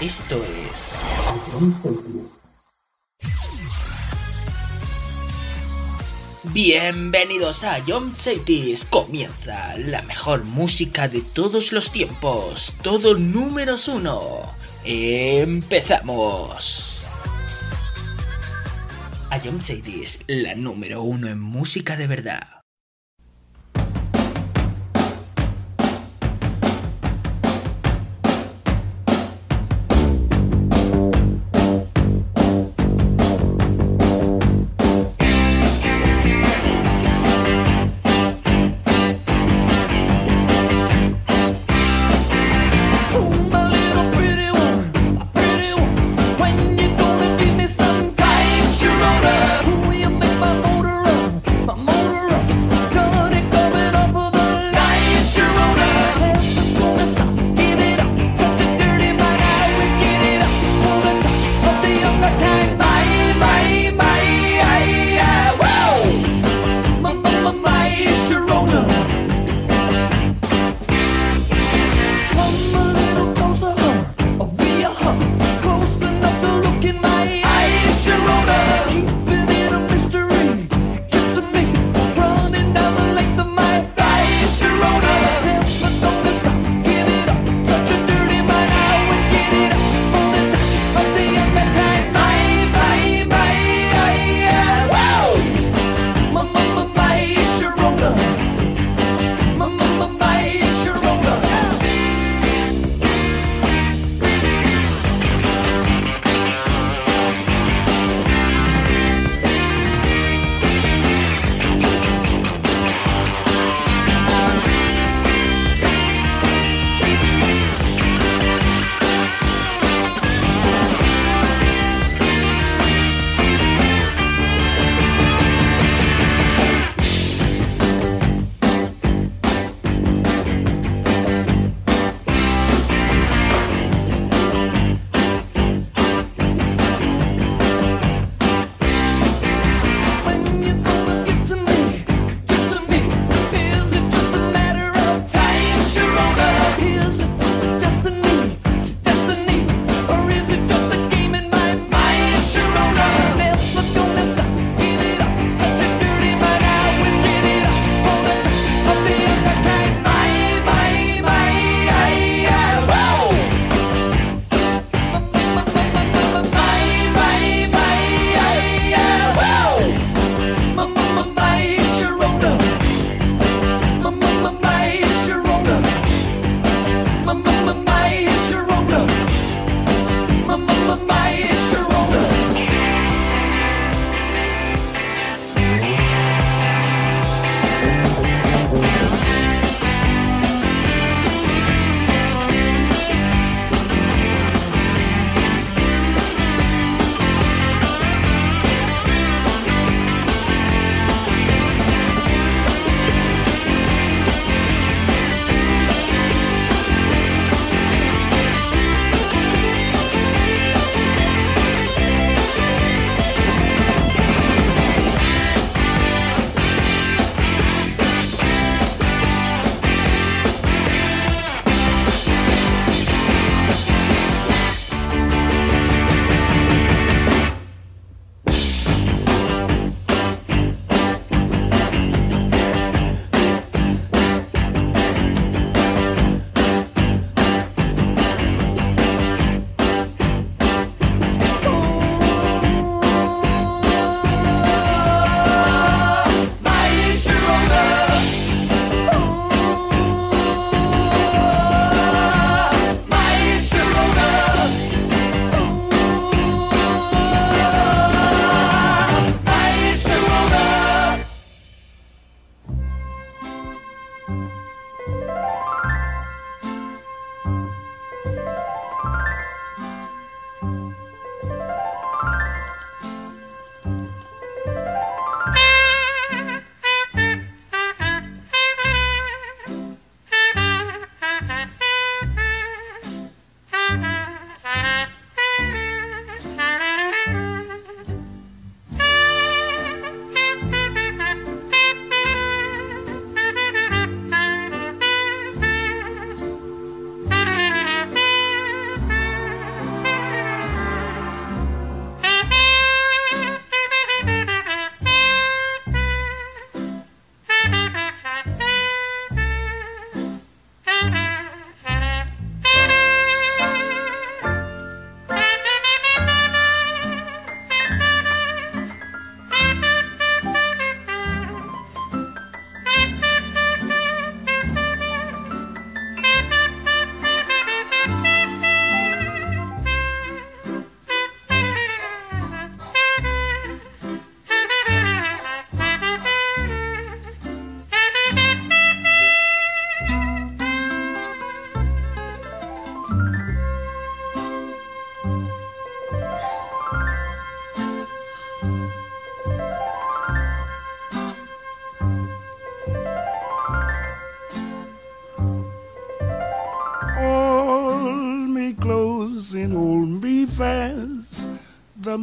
Esto es Bienvenidos a John Cities. Comienza la mejor música de todos los tiempos. Todo números uno. Empezamos. A John Cities, la número uno en música de verdad.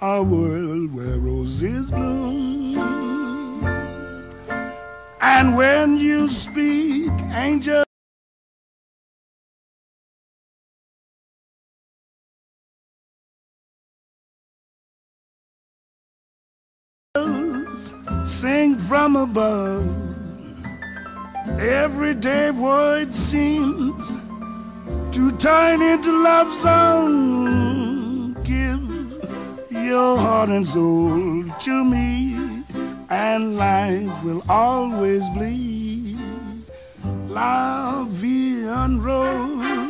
a world where roses bloom. And when you speak, angels. Sing from above. Everyday void seems to turn into love songs give your heart and soul to me, and life will always be La Vie en Rose.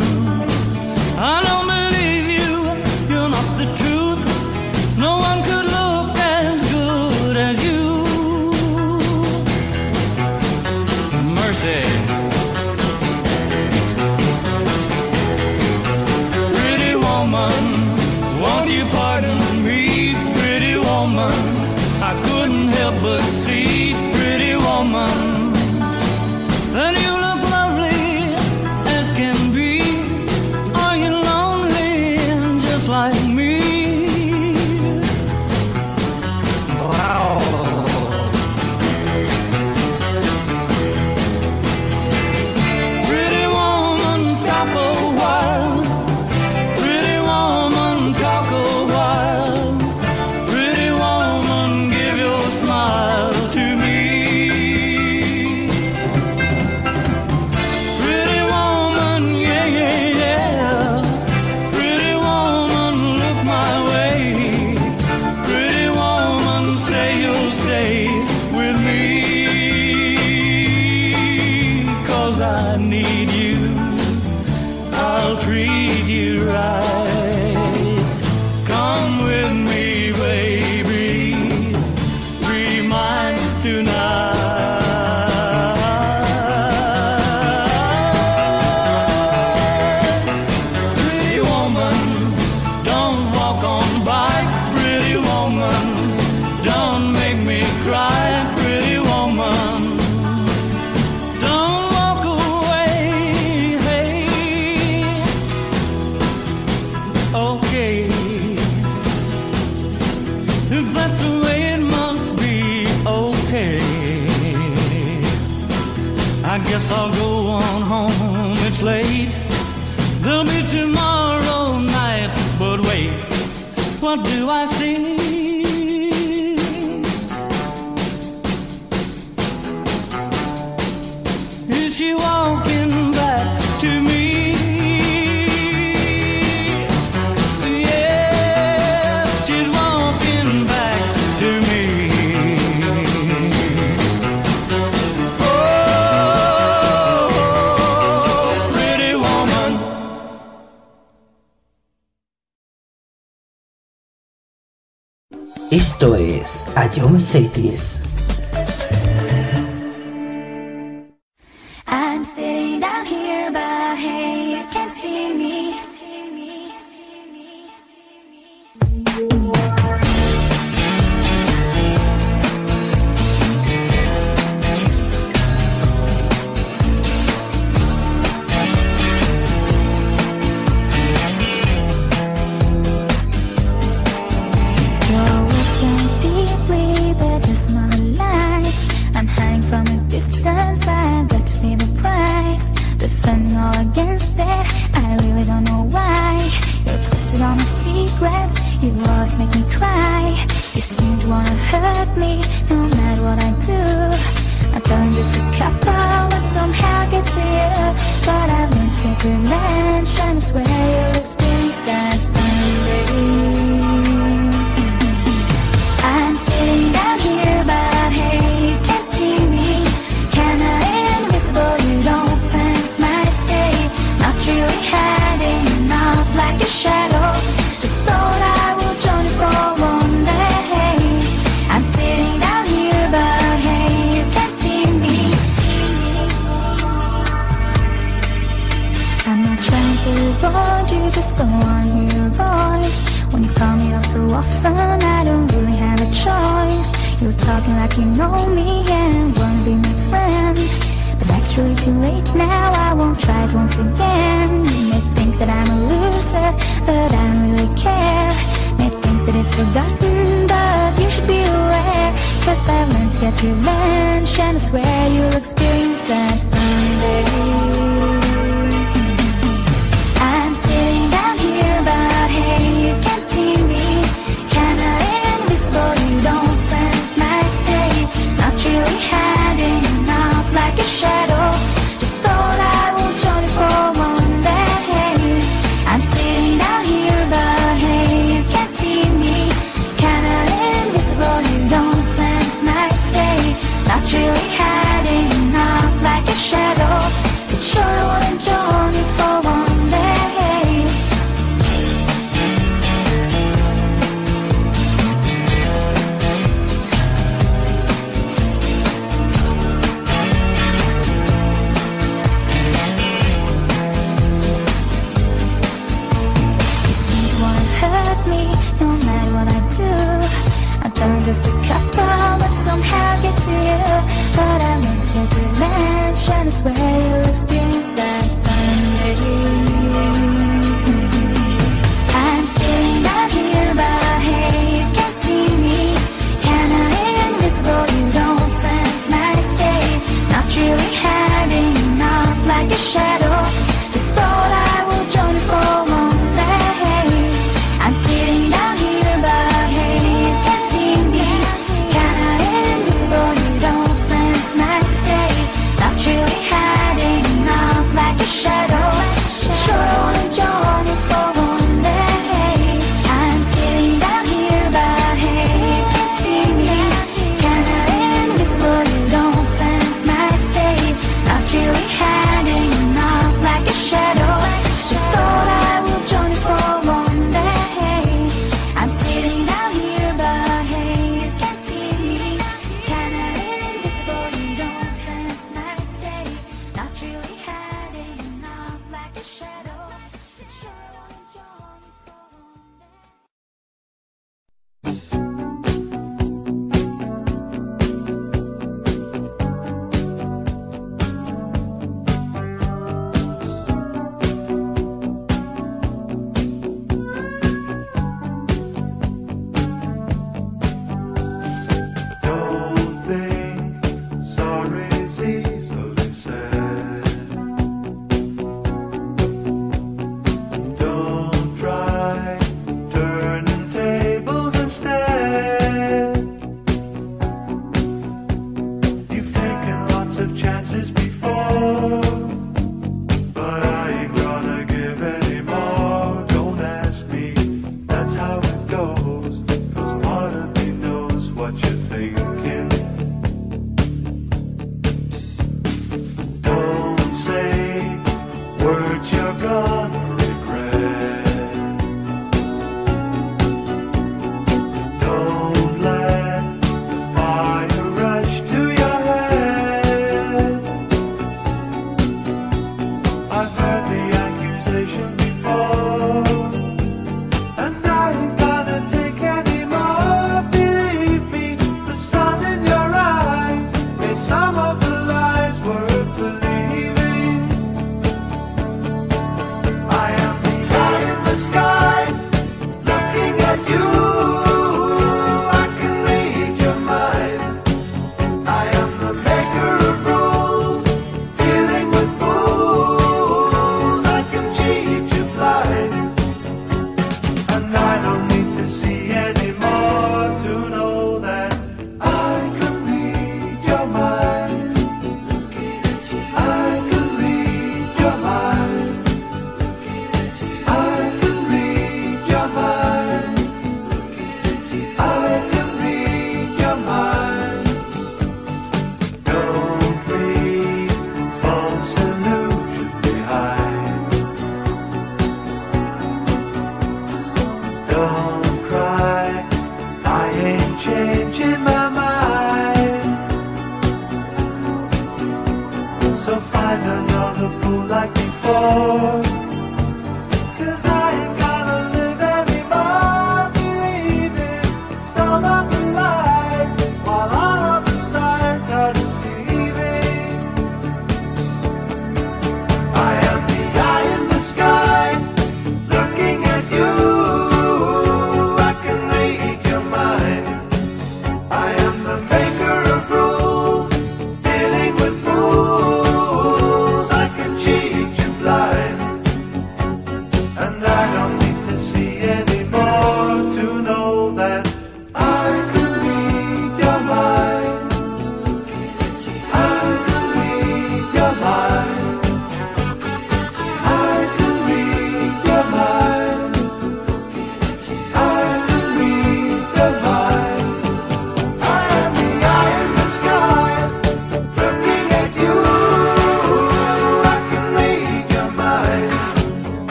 A John Cities.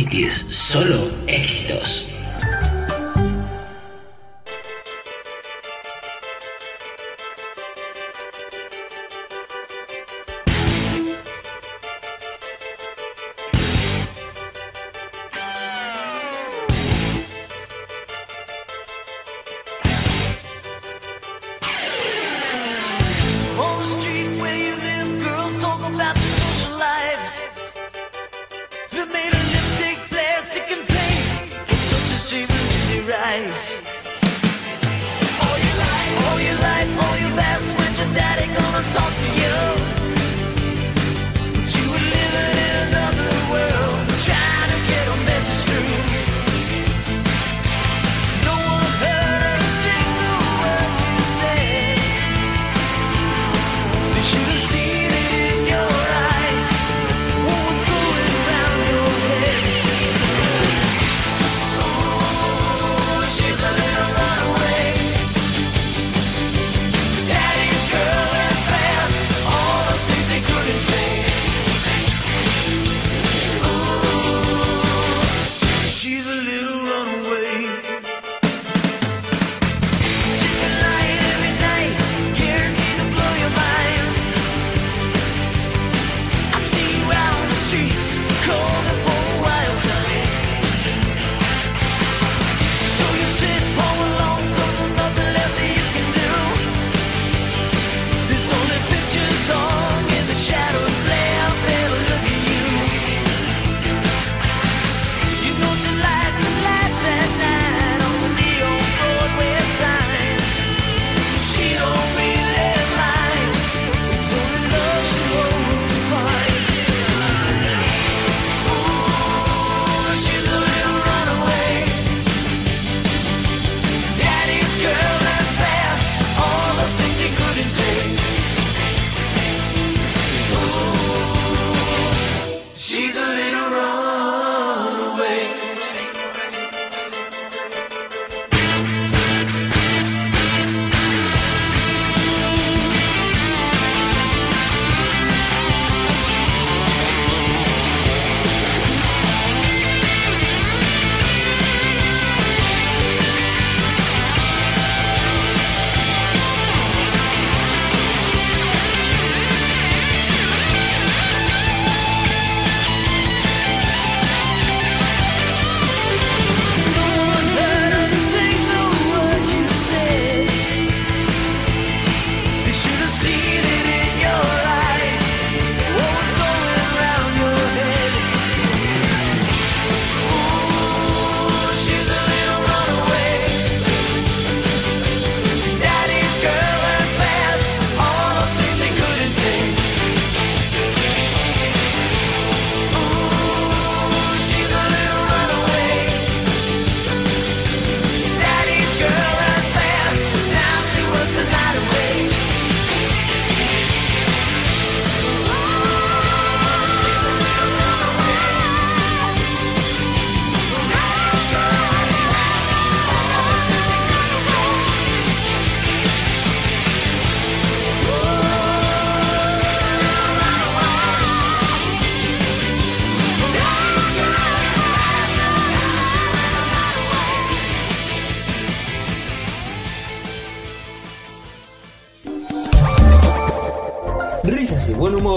Cities, solo éxitos.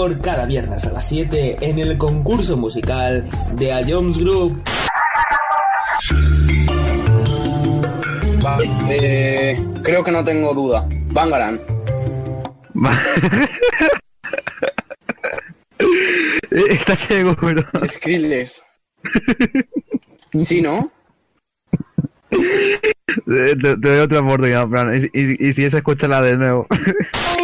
Cada viernes a las 7 en el concurso musical de A Jones Group. Eh, creo que no tengo duda. Bangaran. Está ciego, pero. Skrillex. ¿Sí, no? Te, doy otra oportunidad, Fran. Y, y, y si es, escúchala de nuevo.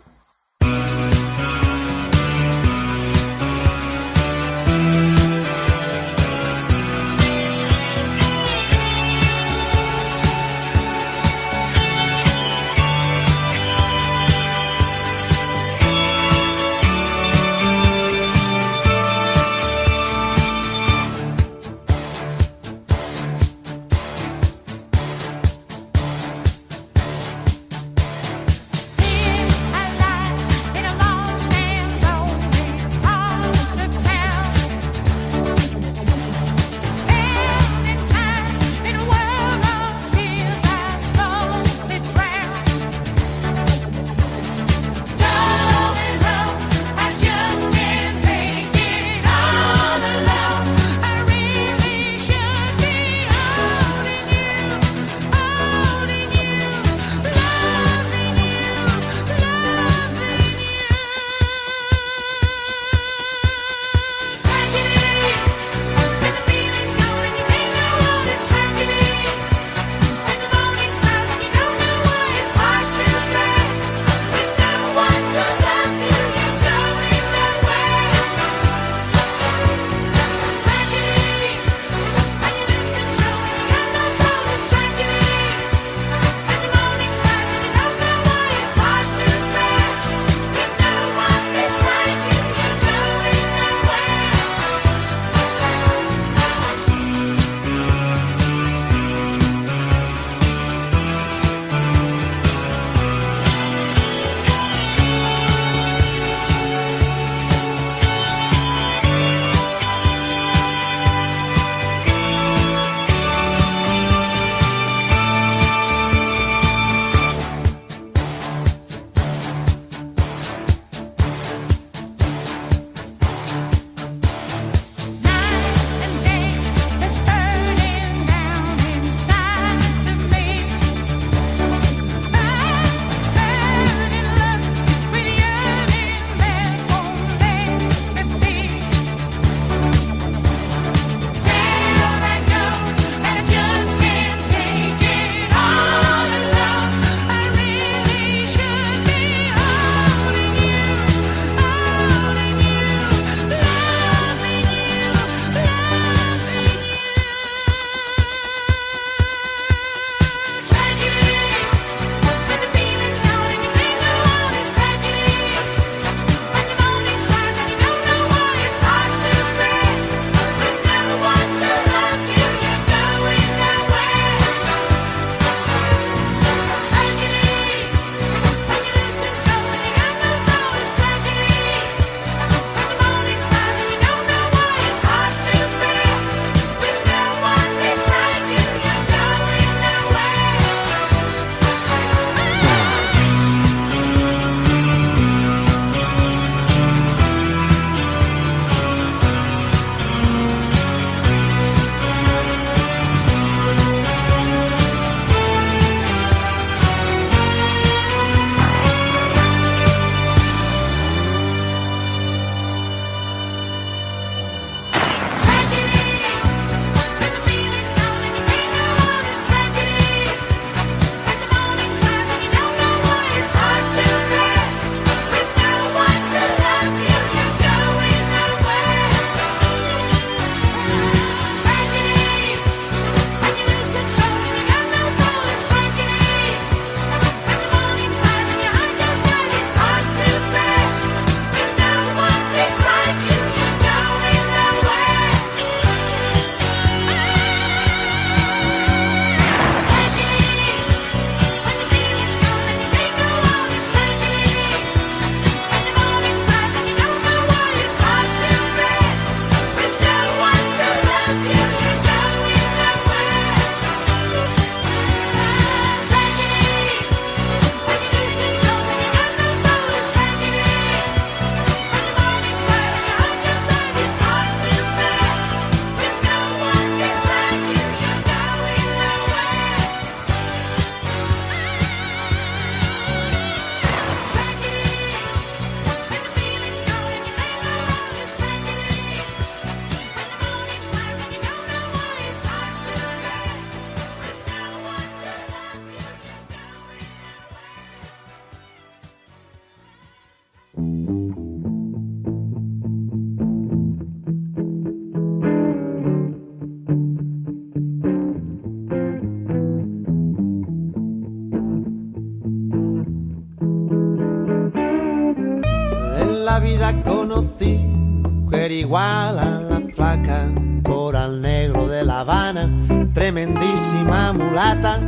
igual a la flaca, coral negro de La Habana, tremendísima mulata,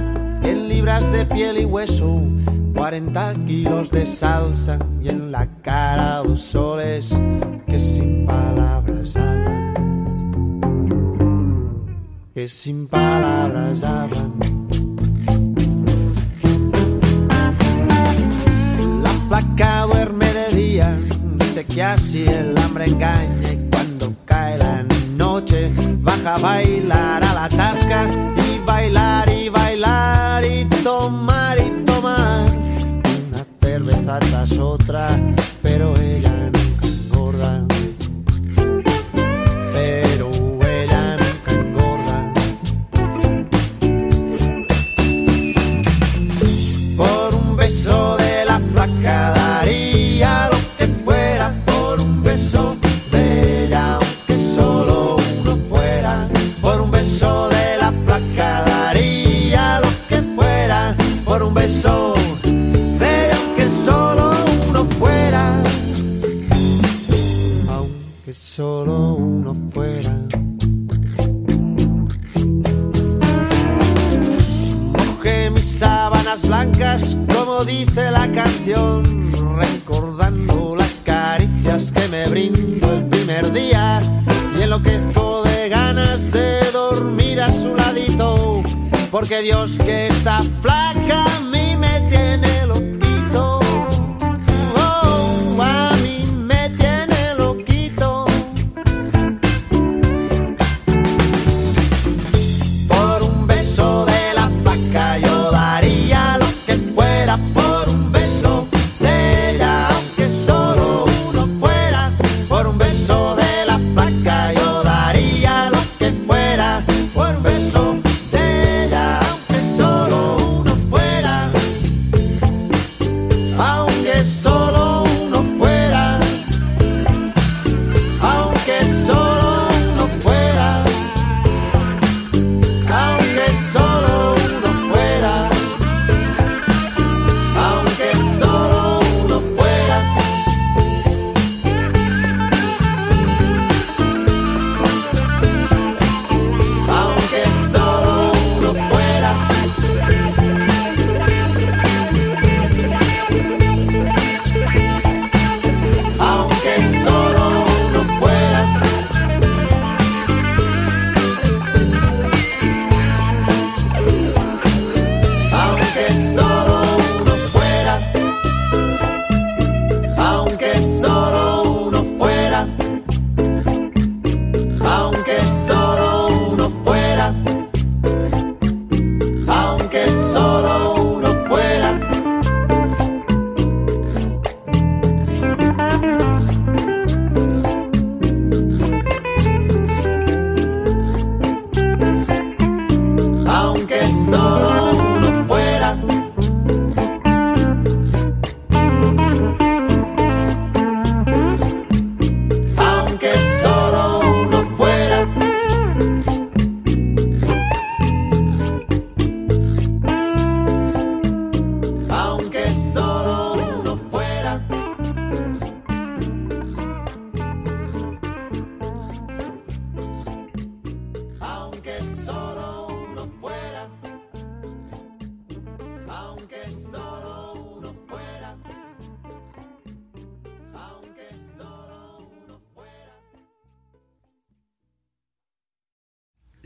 100 libras de piel y hueso, 40 kilos de salsa y en la cara dos soles que sin palabras hablan, que sin palabras hablan. remedios que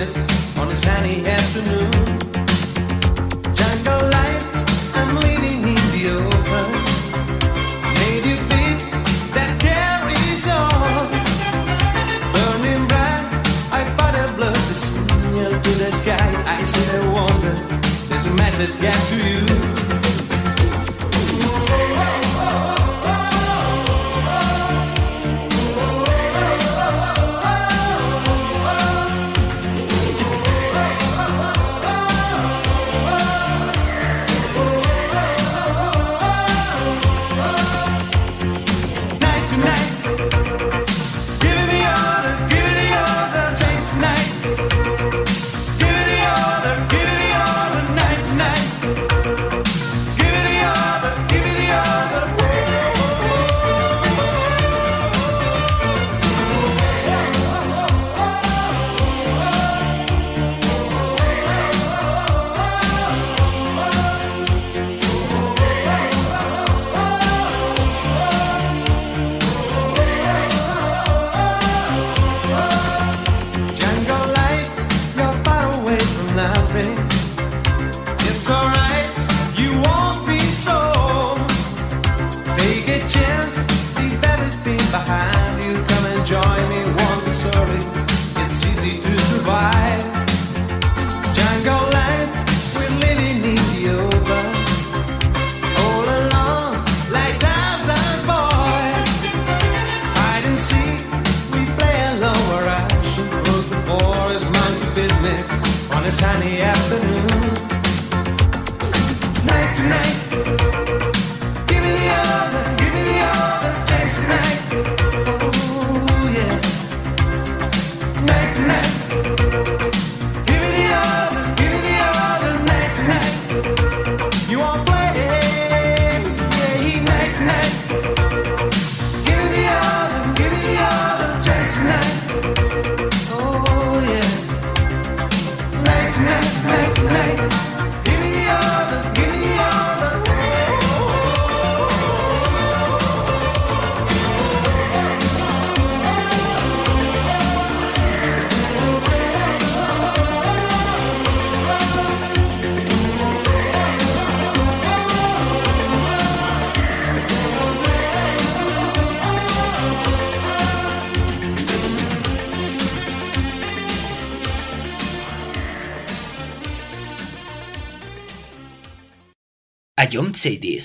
Memphis on a sunny afternoon. Jungle life, I'm living in the open. native beat that carries on. Burning bright, I thought a blood to the sky. I still wonder, there's a message got to you.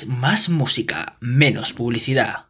Más música, menos publicidad.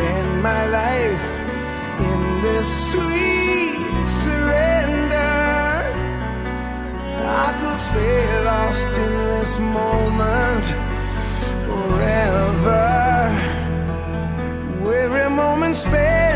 spend my life in this sweet surrender. I could stay lost in this moment forever. Every moment spent.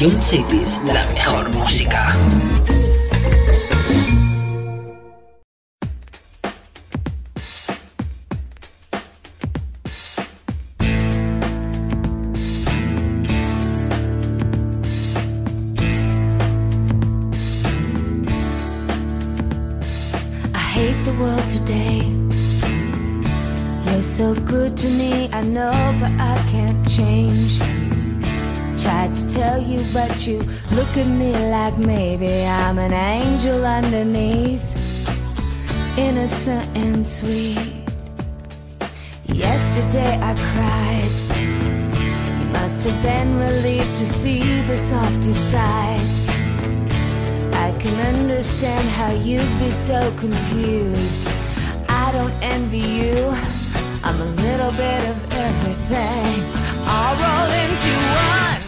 Ion Cities, la mejor música. I hate the world today. You're so good to me, I know, but I can't change. Tried to tell you, but you look at me like maybe I'm an angel underneath, innocent and sweet. Yesterday I cried. You must have been relieved to see the softer side. I can understand how you'd be so confused. I don't envy you. I'm a little bit of everything. All roll into one.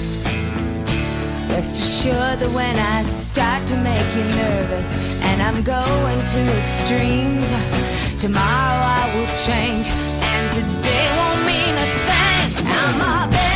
Rest assured that when I start to make you nervous and I'm going to extremes, tomorrow I will change and today won't mean a thing. I'm a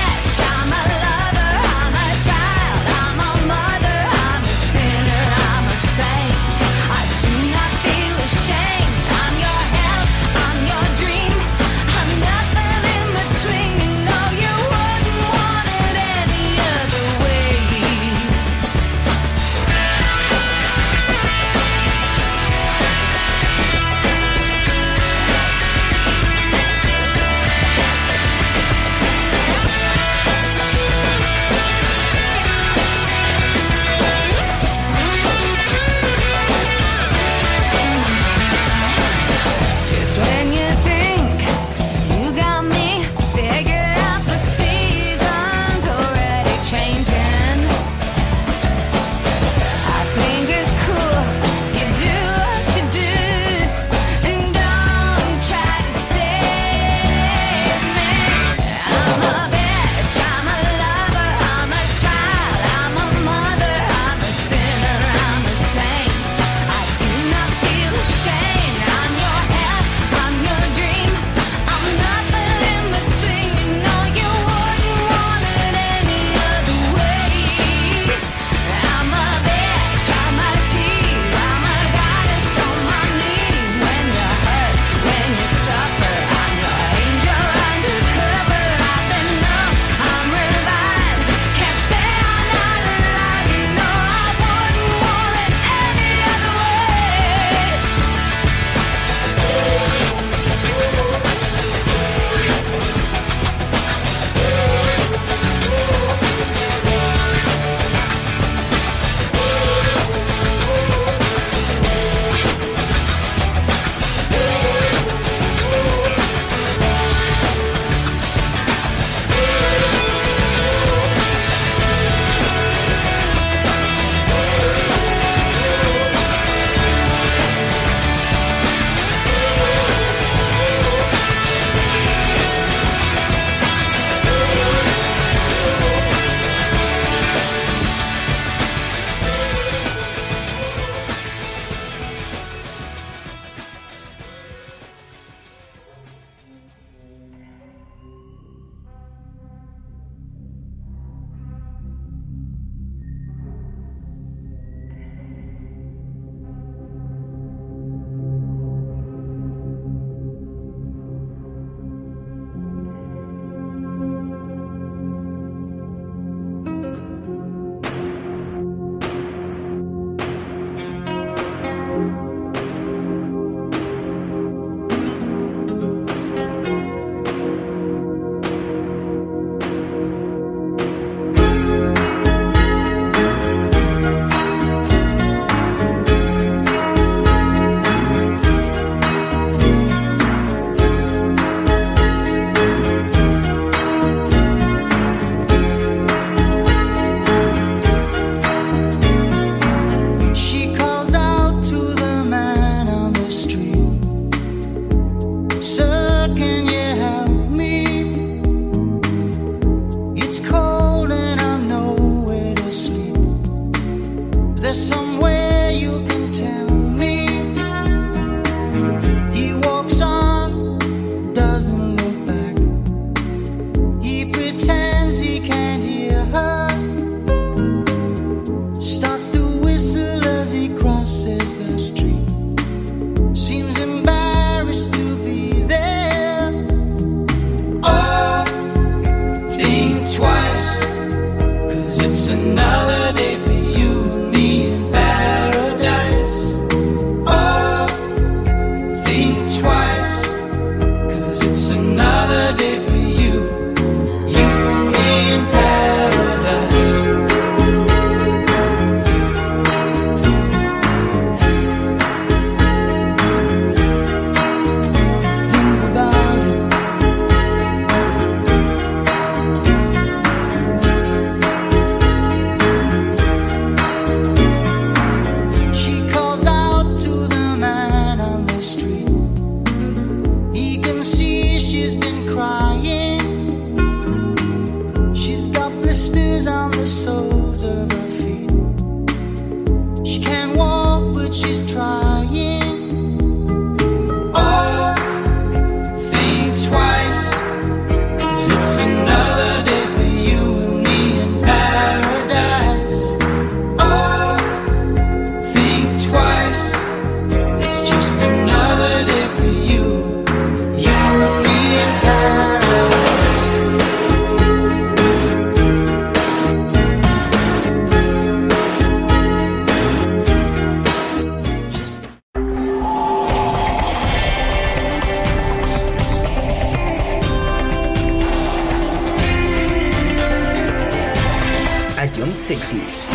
A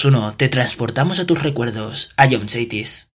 2, 1, te transportamos a tus recuerdos, a John Chaitis.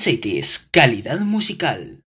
City es calidad musical.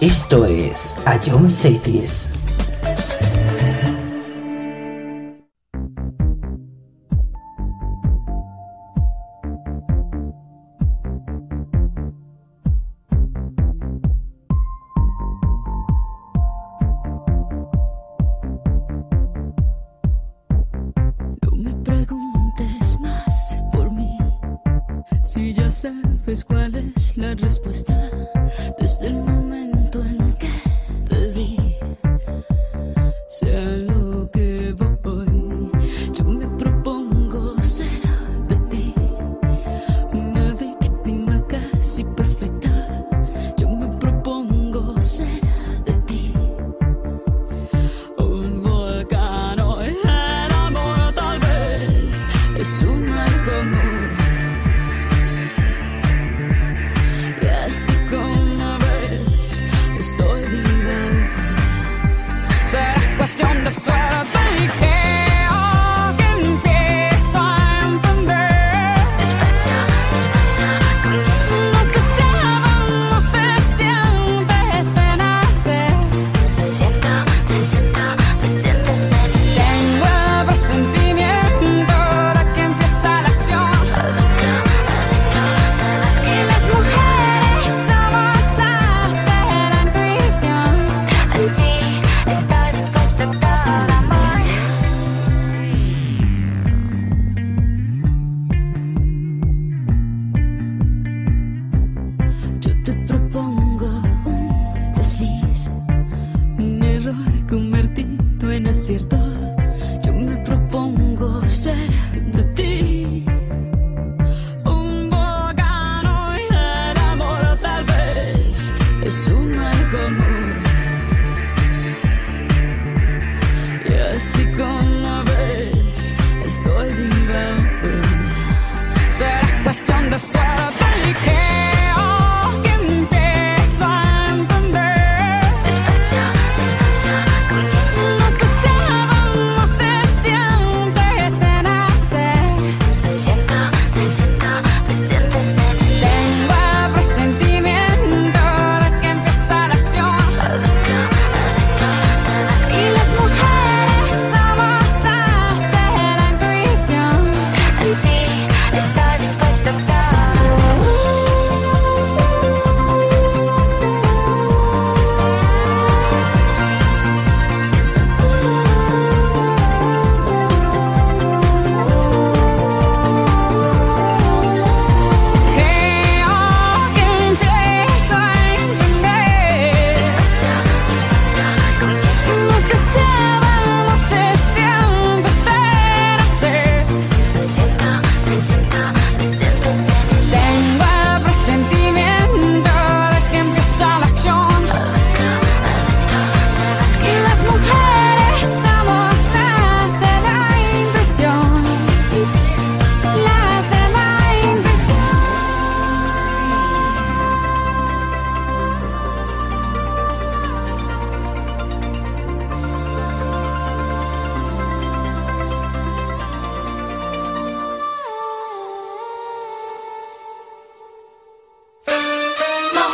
Esto es a John Seydis, no me preguntes más por mí, si ya sabes cuál es la respuesta.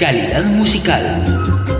Calidad musical.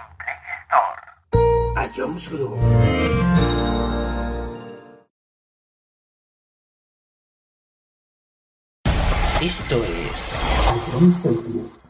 Faccio. Esto es...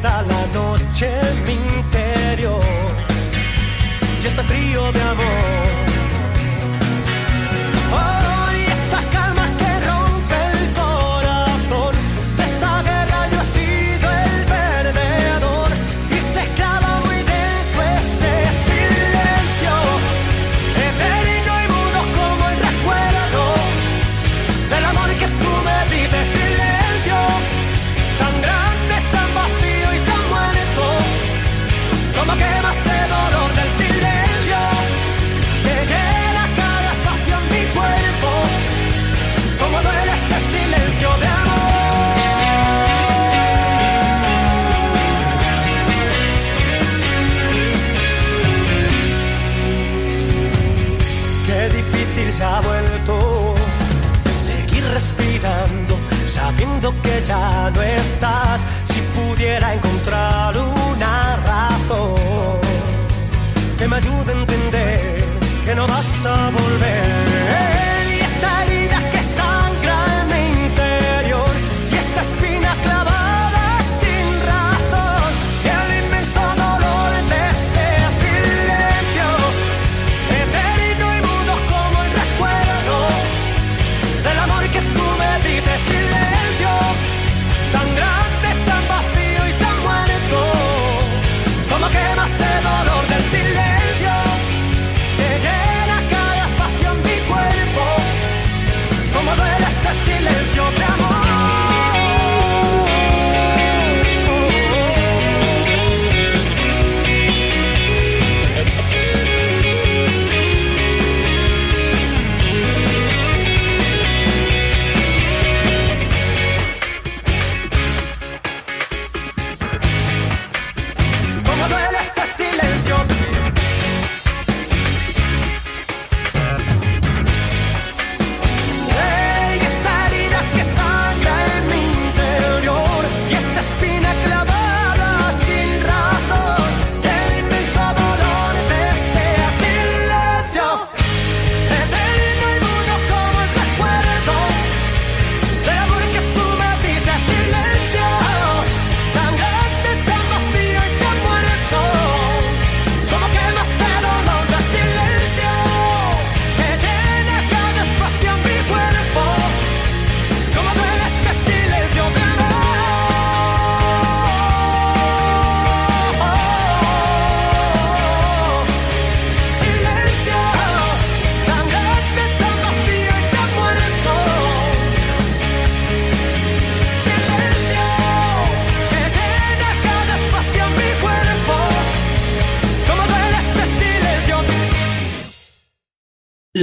queda la noche mía. ya no estás, si pudiera encontrar una razón que me ayude a entender que no vas a volver.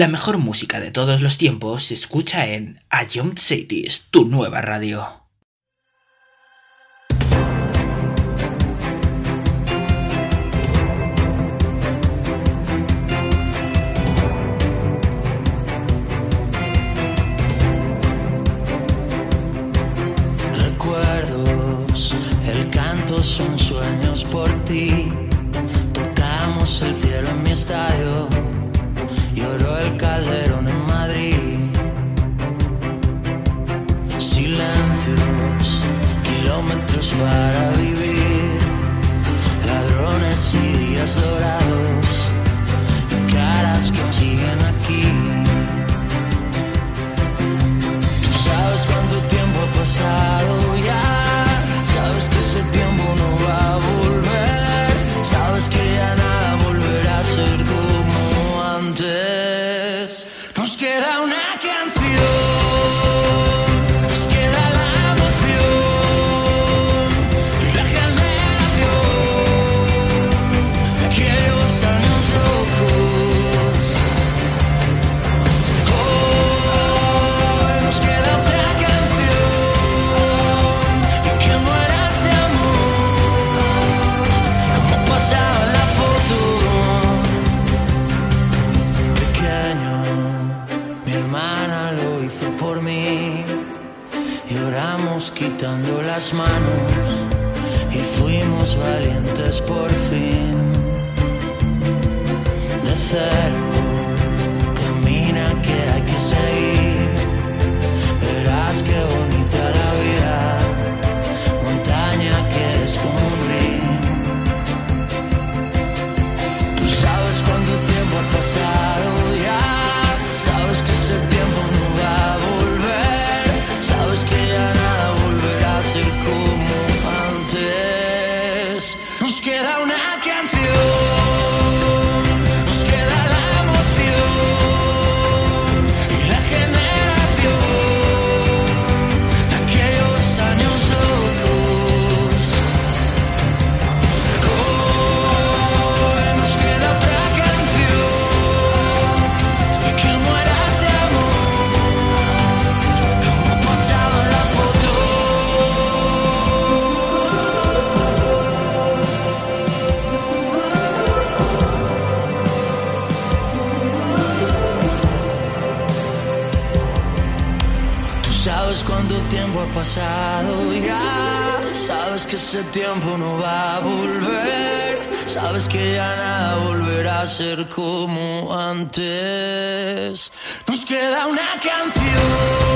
La mejor música de todos los tiempos se escucha en A Young Cities, tu nueva radio. Recuerdos, el canto son sueños por ti manos y fuimos valientes por fin. De sabes que ese tiempo no va a volver. Sabes que ya nada volverá a ser como antes. Nos queda una canción.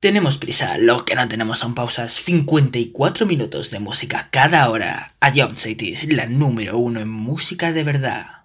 Tenemos prisa, lo que no tenemos son pausas. 54 minutos de música cada hora. A Jump City es la número uno en música de verdad.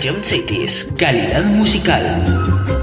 Ion Cities, calidad musical.